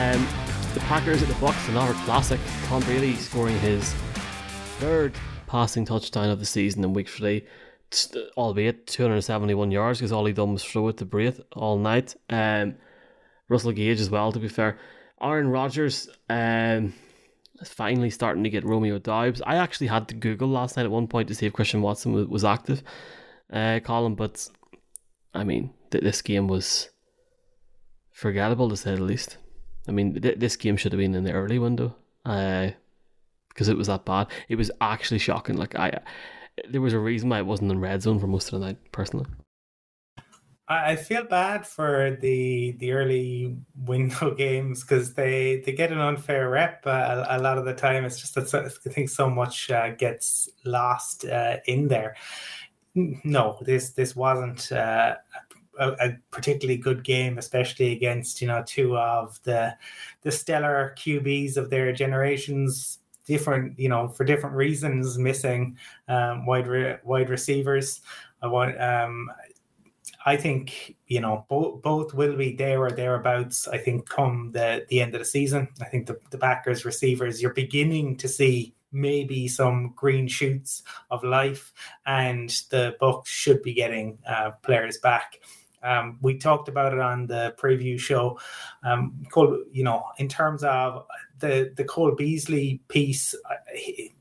Um, the Packers at the Bucks, another classic. Tom Brady scoring his third passing touchdown of the season in Week Three, albeit 271 yards because all he done was throw it to Braith all night. Um, Russell Gage as well, to be fair. Aaron Rodgers um, is finally starting to get Romeo Doubs. I actually had to Google last night at one point to see if Christian Watson was, was active, uh, Colin, but I mean, th- this game was forgettable to say the least. I mean, th- this game should have been in the early window, uh, because it was that bad. It was actually shocking. Like I, there was a reason why it wasn't in red zone for most of the night. Personally, I feel bad for the the early window games because they they get an unfair rep uh, a, a, lot of the time. It's just that I think so much uh, gets lost uh, in there. No, this this wasn't uh, a, a, particularly good game, especially against you know two of the the stellar QBs of their generations. Different, you know, for different reasons, missing um, wide re- wide receivers. I want. Um, I think you know both both will be there or thereabouts. I think come the the end of the season. I think the the receivers you're beginning to see maybe some green shoots of life, and the Bucks should be getting uh, players back. Um, we talked about it on the preview show. Um, Cole, you know, in terms of the the Cole Beasley piece, uh,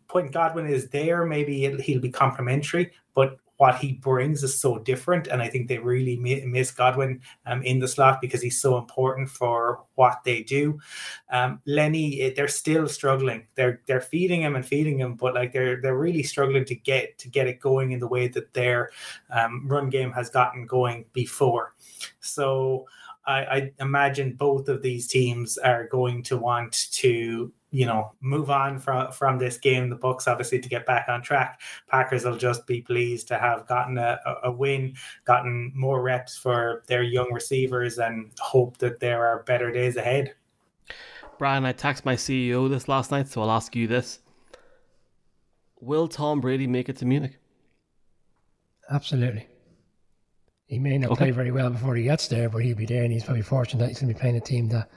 Point Godwin is there. Maybe he'll be complimentary, but what he brings is so different. And I think they really miss Godwin um, in the slot because he's so important for what they do. Um, Lenny, eh, they're still struggling. They're they're feeding him and feeding him, but like they're they're really struggling to get to get it going in the way that their um, run game has gotten going before. So. I, I imagine both of these teams are going to want to you know move on from from this game. The bucks obviously to get back on track. Packers will just be pleased to have gotten a, a win gotten more reps for their young receivers and hope that there are better days ahead. Brian i texted my ceo this last night so i'll ask you this. Will tom brady make it to munich? Absolutely. He may not okay. play very well before he gets there but he'll be there and he's probably fortunate that he's going to be playing a team that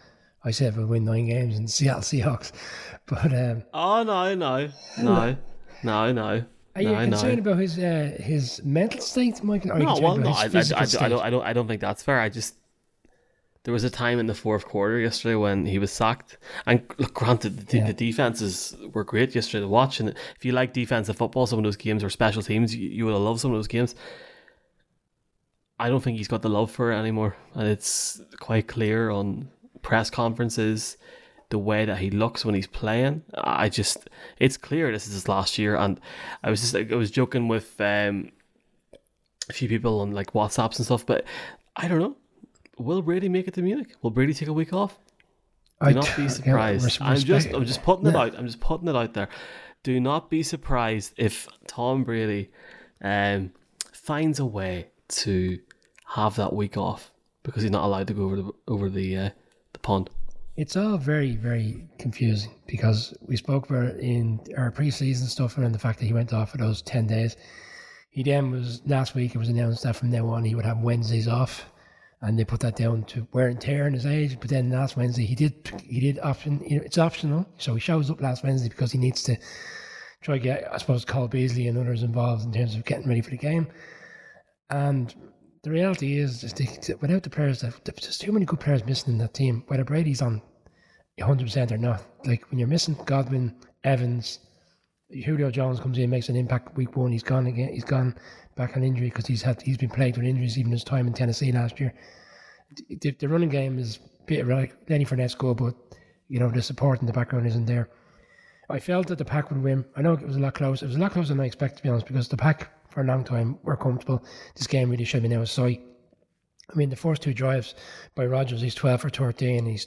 I said we'll win nine games in Seattle Seahawks. But um, oh no, no, no, no, no. Are you no, concerned no. about his uh, his mental state, Mike? no, well, no, I, I, I, I, don't, I don't, I don't think that's fair. I just there was a time in the fourth quarter yesterday when he was sacked. And look, granted, the, yeah. the defenses were great yesterday to watch. And if you like defensive football, some of those games or special teams, you, you would have loved some of those games. I don't think he's got the love for it anymore, and it's quite clear on press conferences, the way that he looks when he's playing. I just, it's clear this is his last year. And I was just, I was joking with um, a few people on like WhatsApps and stuff, but I don't know. Will Brady make it to Munich? Will Brady take a week off? Do I not be surprised. I'm just, I'm just putting it out. I'm just putting it out there. Do not be surprised if Tom Brady um, finds a way to have that week off because he's not allowed to go over the over the uh, pond? It's all very, very confusing because we spoke about in our preseason stuff and the fact that he went off for those 10 days. He then was, last week, it was announced that from now on he would have Wednesdays off and they put that down to wear and tear in his age. But then last Wednesday, he did, he did option, you know, it's optional. So he shows up last Wednesday because he needs to try to get, I suppose, Cole Beasley and others involved in terms of getting ready for the game. And the reality is, they, without the players, there's too many good players missing in that team. Whether Brady's on 100% or not, like when you're missing Godwin, Evans, Julio Jones comes in, makes an impact week one. He's gone again. He's gone back on injury because he's had he's been plagued with injuries even his time in Tennessee last year. The, the running game is a bit like Lenny Fournette's good, but you know the support in the background isn't there. I felt that the pack would win. I know it was a lot closer. It was a lot closer than I expected to be honest, because the pack for a long time were comfortable. This game really showed me now sight. I mean, the first two drives by Rodgers, he's 12 for 13. He's,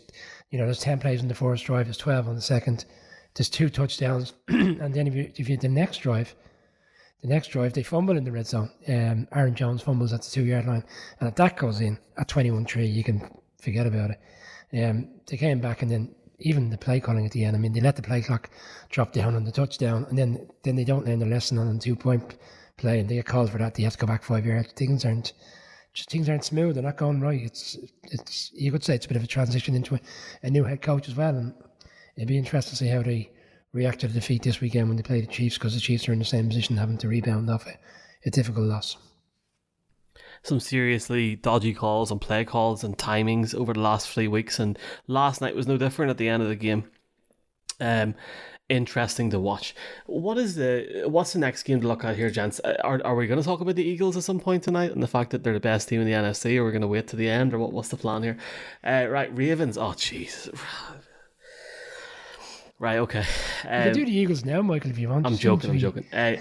you know, there's 10 plays in the first drive, there's 12 on the second. There's two touchdowns. and then if you, if you the next drive, the next drive, they fumble in the red zone. Um, Aaron Jones fumbles at the two yard line. And if that goes in at 21 3, you can forget about it. Um, they came back and then even the play calling at the end, I mean, they let the play clock drop down on the touchdown and then, then they don't learn the lesson on the two point play and they get called for that. They have to go back five yards. Things aren't just things aren't smooth. They're not going right. It's it's you could say it's a bit of a transition into a, a new head coach as well, and it'd be interesting to see how they react to the defeat this weekend when they play the Chiefs because the Chiefs are in the same position, having to rebound off a, a difficult loss. Some seriously dodgy calls and play calls and timings over the last three weeks, and last night was no different at the end of the game. Um, interesting to watch. What is the what's the next game to look at here, gents? Uh, are are we going to talk about the Eagles at some point tonight and the fact that they're the best team in the NFC, or we're going to wait to the end, or what? What's the plan here? Uh, right, Ravens. Oh, jeez. Right. Okay. Um, you can do um, the Eagles now, Michael, if you want. I'm joking. I'm joking. Uh,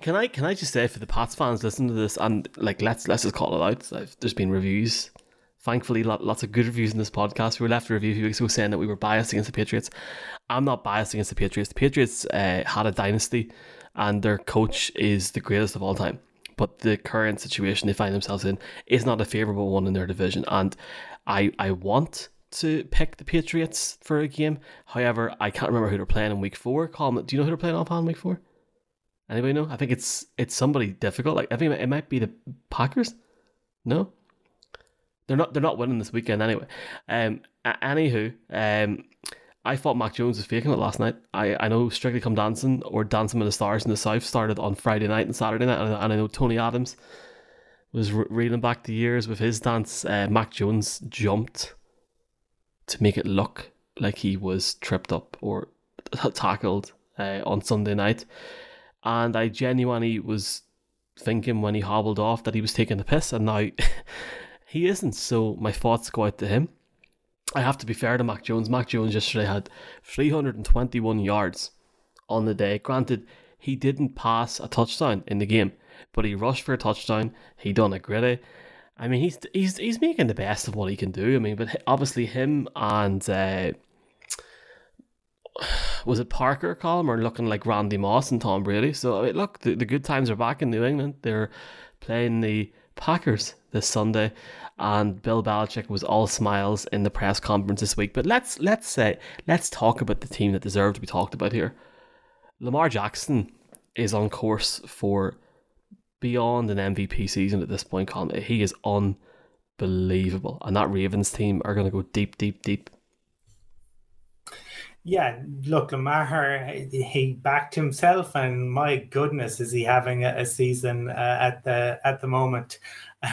can I can I just say for the Pats fans listen to this and like let's let's just call it out. I've, there's been reviews thankfully lots of good reviews in this podcast. We were left a review a few weeks ago saying that we were biased against the Patriots. I'm not biased against the Patriots. The Patriots uh, had a dynasty, and their coach is the greatest of all time. But the current situation they find themselves in is not a favourable one in their division, and I I want to pick the Patriots for a game. However, I can't remember who they're playing in week four. Do you know who they're playing on week four? Anybody know? I think it's it's somebody difficult. Like I think it might be the Packers. No, they're not. They're not winning this weekend anyway. Um. Anywho, um, I thought Mac Jones was faking it last night. I, I know Strictly Come Dancing or Dancing with the Stars in the South started on Friday night and Saturday night, and, I know Tony Adams was re- reeling back the years with his dance. Uh, Mac Jones jumped to make it look like he was tripped up or tackled uh, on Sunday night, and I genuinely was thinking when he hobbled off that he was taking the piss, and now he isn't. So my thoughts go out to him. I have to be fair to Mac Jones. Mac Jones yesterday had 321 yards on the day. Granted, he didn't pass a touchdown in the game, but he rushed for a touchdown. He done a gritty. I mean, he's he's he's making the best of what he can do. I mean, but obviously him and uh, was it Parker Colin are looking like Randy Moss and Tom Brady. So I mean, look, the, the good times are back in New England. They're playing the Packers this Sunday, and Bill Belichick was all smiles in the press conference this week. But let's let's say let's talk about the team that deserves to be talked about here. Lamar Jackson is on course for beyond an MVP season at this point. Colin. He is unbelievable, and that Ravens team are going to go deep, deep, deep. Yeah, look, Lamar, he backed himself, and my goodness, is he having a, season uh, at the at the moment?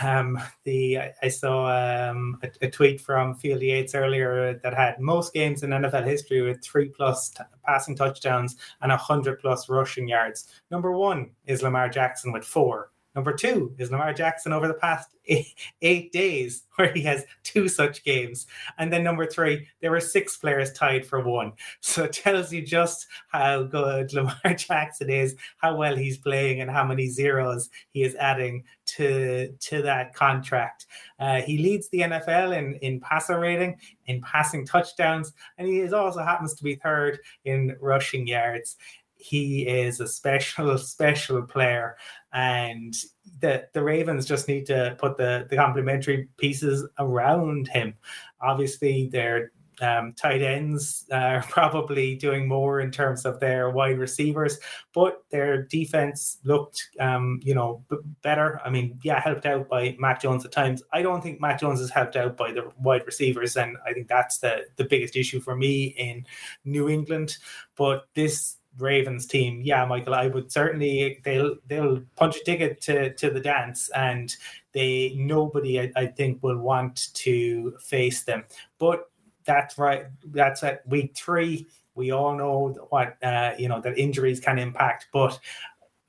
Um, the I saw um, a, a, tweet from Field Yates earlier that had most games in NFL history with three plus t- passing touchdowns and hundred plus rushing yards. Number one is Lamar Jackson with four. Number two is Lamar Jackson over the past eight, eight, days, where he has two such games. And then number three, there were six players tied for one. So it tells you just how good Lamar Jackson is, how well he's playing, and how many zeros he is adding to, to that contract. Uh, he leads the NFL in, in passer rating, in passing touchdowns, and he is also happens to be third in rushing yards he is a special, special player and the the Ravens just need to put the the complementary pieces around him. Obviously, their um, tight ends are probably doing more in terms of their wide receivers, but their defense looked, um, you know, b- better. I mean, yeah, helped out by Mac Jones at times. I don't think Mac Jones is helped out by the wide receivers, and I think that's the the biggest issue for me in New England. But this Ravens team, yeah, Michael, I would certainly they'll they'll punch a ticket to to the dance, and they nobody I, I think will want to face them. But that's right. That's at week three. We all know what uh, you know that injuries can impact, but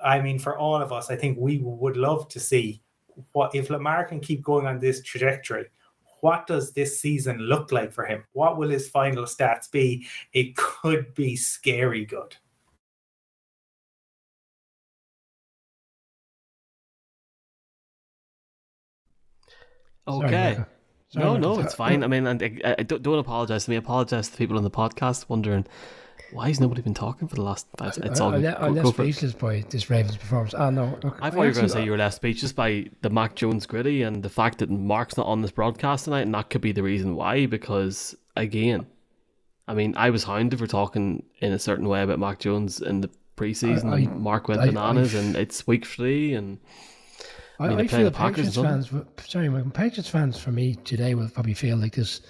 I mean, for all of us, I think we would love to see what if Lamar can keep going on this trajectory what does this season look like for him? What will his final stats be? It could be scary good. Okay. Sorry, Sorry, no, no, it's fine. I mean, and I, I don't, don't apologize to me. Apologize to people on the podcast wondering why has nobody been talking for the last five? It's all. I'm, I'm less speechless by this Ravens performance. Ah, no. Look, I thought you were going to say you were less speechless by the Mac Jones gritty and the fact that Mark's not on this broadcast tonight, and that could be the reason why. Because again, I mean, I was hounded for talking in a certain way about Mac Jones in the preseason. I, I, Mark went bananas, and it's week three, and I, I, I feel Patriots fans. Sorry, Patriots fans for me today will probably feel like this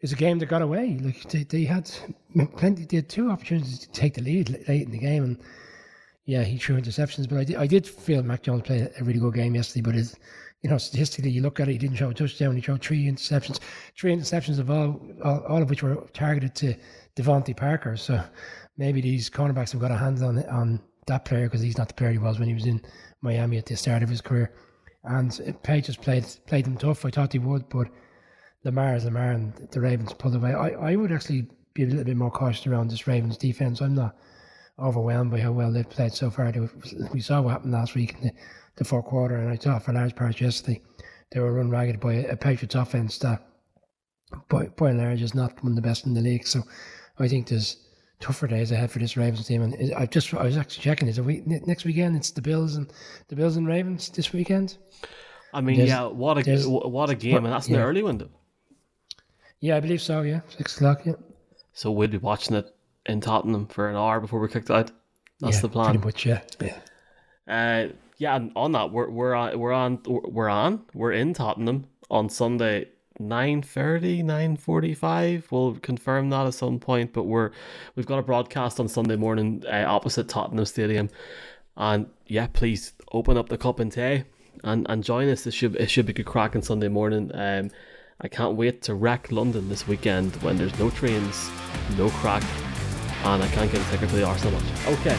is a game that got away. Like they, they had plenty, they had two opportunities to take the lead late in the game, and yeah, he threw interceptions. But I did, I did feel Mac Jones played a really good game yesterday. But it's, you know, statistically, you look at it, he didn't show a touchdown. He showed three interceptions, three interceptions of all, all, all of which were targeted to DeVante Parker. So maybe these cornerbacks have got a hand on on that player because he's not the player he was when he was in Miami at the start of his career. And Page just played played them tough. I thought he would, but Lamar is Lamar, and the Ravens pulled away. I, I would actually be a little bit more cautious around this Ravens defense. I'm not overwhelmed by how well they've played so far. we saw what happened last week in the, the fourth quarter, and I thought for large parts yesterday they were run ragged by a, a Patriots offense that, by, by and large, is not one of the best in the league. So I think there's tougher days ahead for this Ravens team. And I just I was actually checking. Is a week next weekend? It's the Bills and the Bills and Ravens this weekend. I mean, there's, yeah, what a what a game, and that's an yeah. the early window. Yeah, I believe so. Yeah, six o'clock. Yeah. So we'll be watching it in Tottenham for an hour before we kicked out. That's yeah, the plan. Pretty much, yeah. Yeah. Uh, yeah. On that, we're we're on we're on we're on we're in Tottenham on Sunday 9.30 9.45 we'll confirm that at some point but we're we've got a broadcast on sunday morning uh, opposite tottenham stadium. And yeah please open up the cup and tea and, and join us. It should it should be good crack on sunday morning. Um I can't wait to wreck London this weekend when there's no trains, no crack, and I can't get a ticket for the Arsenal match. Okay,